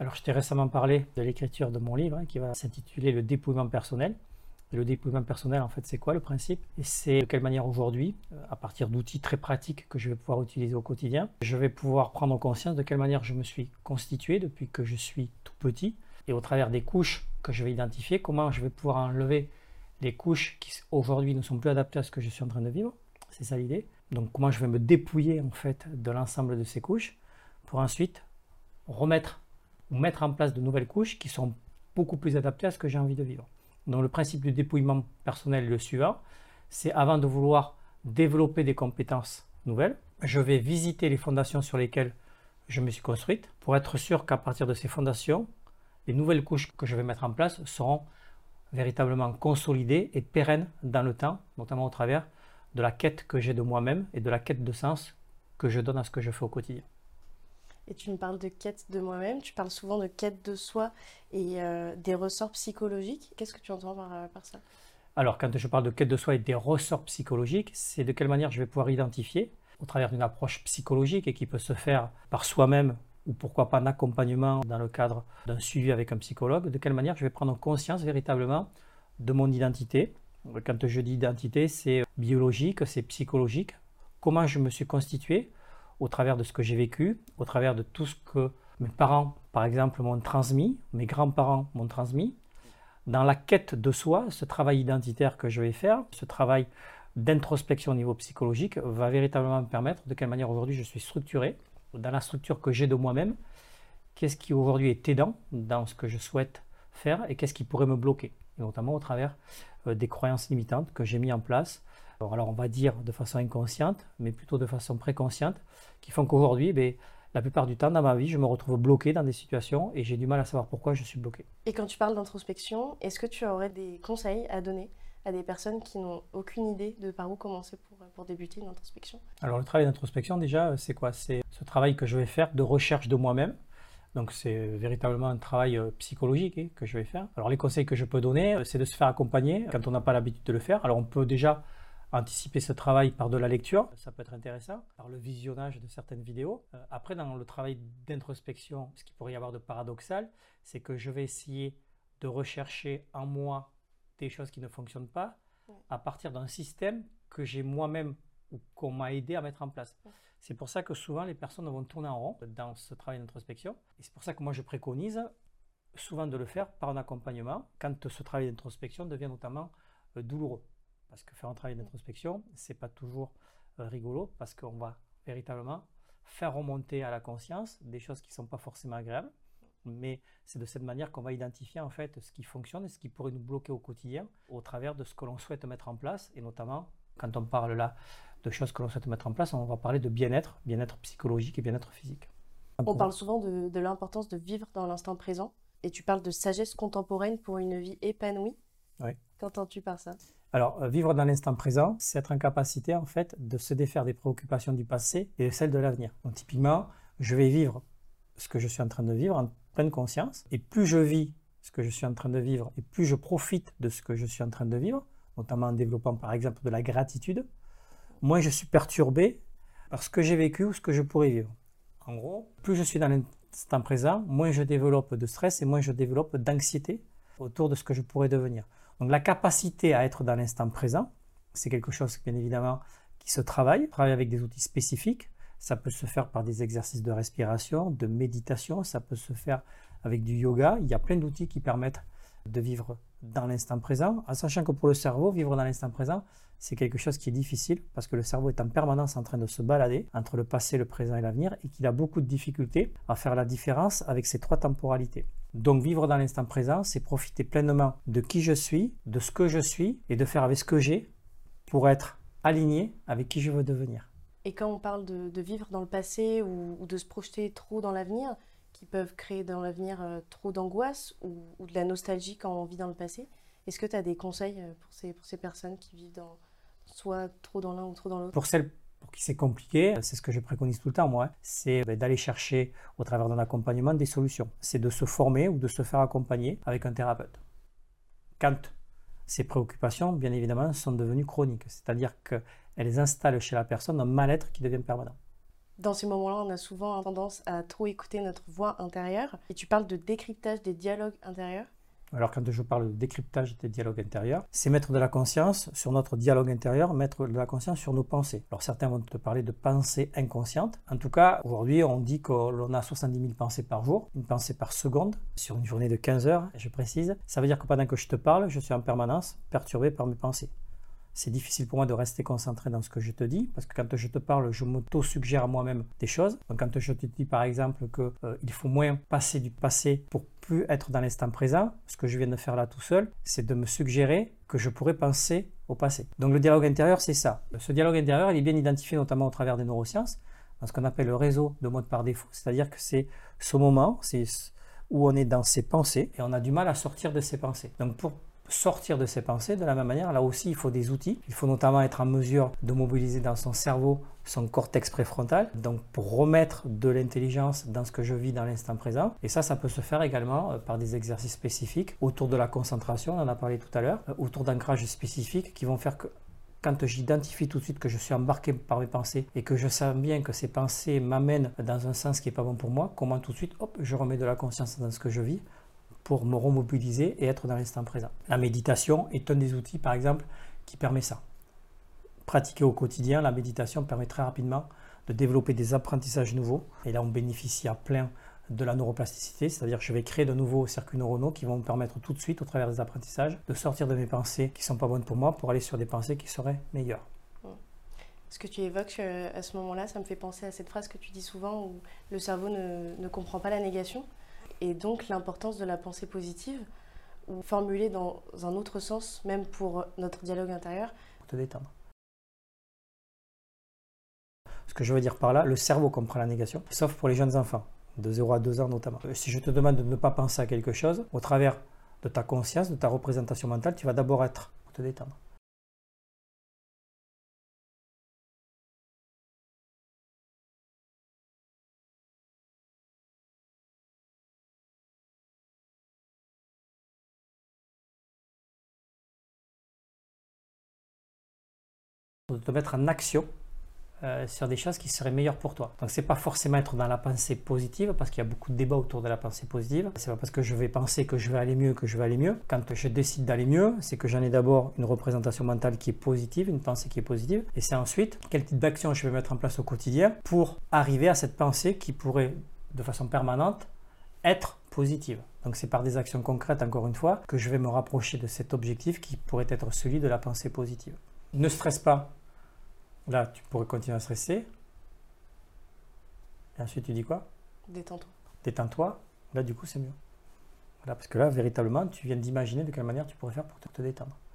Alors, je t'ai récemment parlé de l'écriture de mon livre hein, qui va s'intituler Le dépouillement personnel. Le dépouillement personnel, en fait, c'est quoi le principe? Et c'est de quelle manière aujourd'hui, euh, à partir d'outils très pratiques que je vais pouvoir utiliser au quotidien, je vais pouvoir prendre conscience de quelle manière je me suis constitué depuis que je suis tout petit. Et au travers des couches que je vais identifier, comment je vais pouvoir enlever les couches qui aujourd'hui ne sont plus adaptées à ce que je suis en train de vivre. C'est ça l'idée. Donc comment je vais me dépouiller en fait de l'ensemble de ces couches pour ensuite remettre mettre en place de nouvelles couches qui sont beaucoup plus adaptées à ce que j'ai envie de vivre. Donc le principe du dépouillement personnel est le suivant, c'est avant de vouloir développer des compétences nouvelles, je vais visiter les fondations sur lesquelles je me suis construite pour être sûr qu'à partir de ces fondations, les nouvelles couches que je vais mettre en place seront véritablement consolidées et pérennes dans le temps, notamment au travers de la quête que j'ai de moi-même et de la quête de sens que je donne à ce que je fais au quotidien. Et tu me parles de quête de moi-même, tu parles souvent de quête de soi et euh, des ressorts psychologiques. Qu'est-ce que tu entends par, euh, par ça? Alors, quand je parle de quête de soi et des ressorts psychologiques, c'est de quelle manière je vais pouvoir identifier, au travers d'une approche psychologique et qui peut se faire par soi-même ou pourquoi pas un accompagnement dans le cadre d'un suivi avec un psychologue, de quelle manière je vais prendre conscience véritablement de mon identité. Quand je dis identité, c'est biologique, c'est psychologique. Comment je me suis constitué, au travers de ce que j'ai vécu, au travers de tout ce que mes parents, par exemple, m'ont transmis, mes grands-parents m'ont transmis. Dans la quête de soi, ce travail identitaire que je vais faire, ce travail d'introspection au niveau psychologique va véritablement me permettre de quelle manière aujourd'hui je suis structuré, dans la structure que j'ai de moi-même, qu'est-ce qui aujourd'hui est aidant dans ce que je souhaite faire et qu'est-ce qui pourrait me bloquer, notamment au travers euh, des croyances limitantes que j'ai mis en place alors, on va dire de façon inconsciente, mais plutôt de façon préconsciente, qui font qu'aujourd'hui, ben, la plupart du temps dans ma vie, je me retrouve bloqué dans des situations et j'ai du mal à savoir pourquoi je suis bloqué. Et quand tu parles d'introspection, est-ce que tu aurais des conseils à donner à des personnes qui n'ont aucune idée de par où commencer pour, pour débuter une introspection? Alors le travail d'introspection déjà, c'est quoi? C'est ce travail que je vais faire de recherche de moi-même. Donc c'est véritablement un travail euh, psychologique hein, que je vais faire. Alors les conseils que je peux donner, euh, c'est de se faire accompagner quand on n'a pas l'habitude de le faire. Alors on peut déjà anticiper ce travail par de la lecture, ça peut être intéressant, par le visionnage de certaines vidéos. Euh, après, dans le travail d'introspection, ce qui pourrait y avoir de paradoxal, c'est que je vais essayer de rechercher en moi des choses qui ne fonctionnent pas à partir d'un système que j'ai moi-même ou qu'on m'a aidé à mettre en place. C'est pour ça que souvent les personnes vont tourner en rond dans ce travail d'introspection. Et c'est pour ça que moi je préconise souvent de le faire par un accompagnement quand ce travail d'introspection devient notamment euh, douloureux. Parce que faire un travail d'introspection, c'est pas toujours euh, rigolo, parce qu'on va véritablement faire remonter à la conscience des choses qui ne sont pas forcément agréables. Mais c'est de cette manière qu'on va identifier en fait ce qui fonctionne et ce qui pourrait nous bloquer au quotidien au travers de ce que l'on souhaite mettre en place. Et notamment, quand on parle là de choses que l'on souhaite mettre en place, on va parler de bien-être, bien-être psychologique et bien-être physique. On parle souvent de, de l'importance de vivre dans l'instant présent. Et tu parles de sagesse contemporaine pour une vie épanouie. Oui. Qu'entends-tu par ça? Alors, euh, vivre dans l'instant présent, c'est être en capacité, en fait, de se défaire des préoccupations du passé et de celles de l'avenir. Donc, typiquement, je vais vivre ce que je suis en train de vivre en pleine conscience. Et plus je vis ce que je suis en train de vivre et plus je profite de ce que je suis en train de vivre, notamment en développant, par exemple, de la gratitude, moins je suis perturbé par ce que j'ai vécu ou ce que je pourrais vivre. En gros, plus je suis dans l'instant présent, moins je développe de stress et moins je développe d'anxiété autour de ce que je pourrais devenir. Donc la capacité à être dans l'instant présent, c'est quelque chose bien évidemment qui se travaille, travaille avec des outils spécifiques. Ça peut se faire par des exercices de respiration, de méditation, ça peut se faire avec du yoga. Il y a plein d'outils qui permettent de vivre dans l'instant présent, en sachant que pour le cerveau, vivre dans l'instant présent, c'est quelque chose qui est difficile parce que le cerveau est en permanence en train de se balader entre le passé, le présent et l'avenir et qu'il a beaucoup de difficultés à faire la différence avec ces trois temporalités. Donc vivre dans l'instant présent, c'est profiter pleinement de qui je suis, de ce que je suis et de faire avec ce que j'ai pour être aligné avec qui je veux devenir. Et quand on parle de, vivre dans le passé ou, de se projeter trop dans l'avenir, qui peuvent créer dans l'avenir euh, trop d'angoisse ou, de la nostalgie quand on vit dans le passé, est-ce que tu as des conseils euh, pour ces, pour ces personnes qui vivent dans, soit trop dans l'un ou trop dans l'autre? Pour celles pour qui c'est compliqué, c'est ce que je préconise tout le temps, moi, c'est ben, d'aller chercher au travers d'un accompagnement des solutions. C'est de se former ou de se faire accompagner avec un thérapeute. Quand ces préoccupations, bien évidemment, sont devenues chroniques, c'est-à-dire qu'elles installent chez la personne un mal-être qui devient permanent. Dans ces moments-là, on a souvent tendance à trop écouter notre voix intérieure. Et tu parles de décryptage des dialogues intérieurs. Alors quand je parle de décryptage des dialogues intérieurs, c'est mettre de la conscience sur notre dialogue intérieur, mettre de la conscience sur nos pensées. Alors certains vont te parler de pensées inconscientes. En tout cas, aujourd'hui, on dit qu'on a 70 000 pensées par jour, une pensée par seconde, sur une journée de 15 heures, je précise. Ça veut dire que pendant que je te parle, je suis en permanence perturbé par mes pensées c'est difficile pour moi de rester concentré dans ce que je te dis, parce que quand je te parle, je m'auto-suggère à moi-même des choses. Donc quand je te dis par exemple qu'il euh, faut moins passer du passé pour plus être dans l'instant présent, ce que je viens de faire là tout seul, c'est de me suggérer que je pourrais penser au passé. Donc le dialogue intérieur, c'est ça. Ce dialogue intérieur, il est bien identifié notamment au travers des neurosciences, dans ce qu'on appelle le réseau de mode par défaut, c'est-à-dire que c'est ce moment, c'est où on est dans ses pensées et on a du mal à sortir de ses pensées. Donc pour sortir de ses pensées. De la même manière, là aussi, il faut des outils. Il faut notamment être en mesure de mobiliser dans son cerveau son cortex préfrontal, donc pour remettre de l'intelligence dans ce que je vis dans l'instant présent. Et ça, ça peut se faire également euh, par des exercices spécifiques autour de la concentration, on en a parlé tout à l'heure, euh, autour d'ancrages spécifiques qui vont faire que quand j'identifie tout de suite que je suis embarqué par mes pensées et que je sens bien que ces pensées m'amènent dans un sens qui n'est pas bon pour moi, comment tout de suite, hop, je remets de la conscience dans ce que je vis pour me remobiliser et être dans l'instant présent. La méditation est un des outils, par exemple, qui permet ça. Pratiquer au quotidien, la méditation permet très rapidement de développer des apprentissages nouveaux. Et là, on bénéficie à plein de la neuroplasticité, c'est-à-dire que je vais créer de nouveaux circuits neuronaux qui vont me permettre tout de suite, au travers des apprentissages, de sortir de mes pensées qui ne sont pas bonnes pour moi pour aller sur des pensées qui seraient meilleures. Ce que tu évoques euh, à ce moment-là, ça me fait penser à cette phrase que tu dis souvent où le cerveau ne, ne comprend pas la négation et donc l'importance de la pensée positive, ou formulée dans un autre sens, même pour notre dialogue intérieur. Pour te détendre. Ce que je veux dire par là, le cerveau comprend la négation, sauf pour les jeunes enfants, de 0 à 2 ans notamment. Euh, si je te demande de ne pas penser à quelque chose, au travers de ta conscience, de ta représentation mentale, tu vas d'abord être pour te détendre. De te mettre en action euh, sur des choses qui seraient meilleures pour toi. Donc c'est pas forcément être dans la pensée positive parce qu'il y a beaucoup de débats autour de la pensée positive. C'est pas parce que je vais penser que je vais aller mieux que je vais aller mieux. Quand je décide d'aller mieux, c'est que j'en ai d'abord une représentation mentale qui est positive, une pensée qui est positive, et c'est ensuite quel type d'action je vais mettre en place au quotidien pour arriver à cette pensée qui pourrait de façon permanente être positive. Donc c'est par des actions concrètes, encore une fois, que je vais me rapprocher de cet objectif qui pourrait être celui de la pensée positive. Ne stresse pas Là, tu pourrais continuer à stresser. Et ensuite, tu dis quoi? Détends-toi. Détends-toi. Là, du coup, c'est mieux. Voilà, parce que là, véritablement, tu viens d'imaginer de quelle manière tu pourrais faire pour te détendre.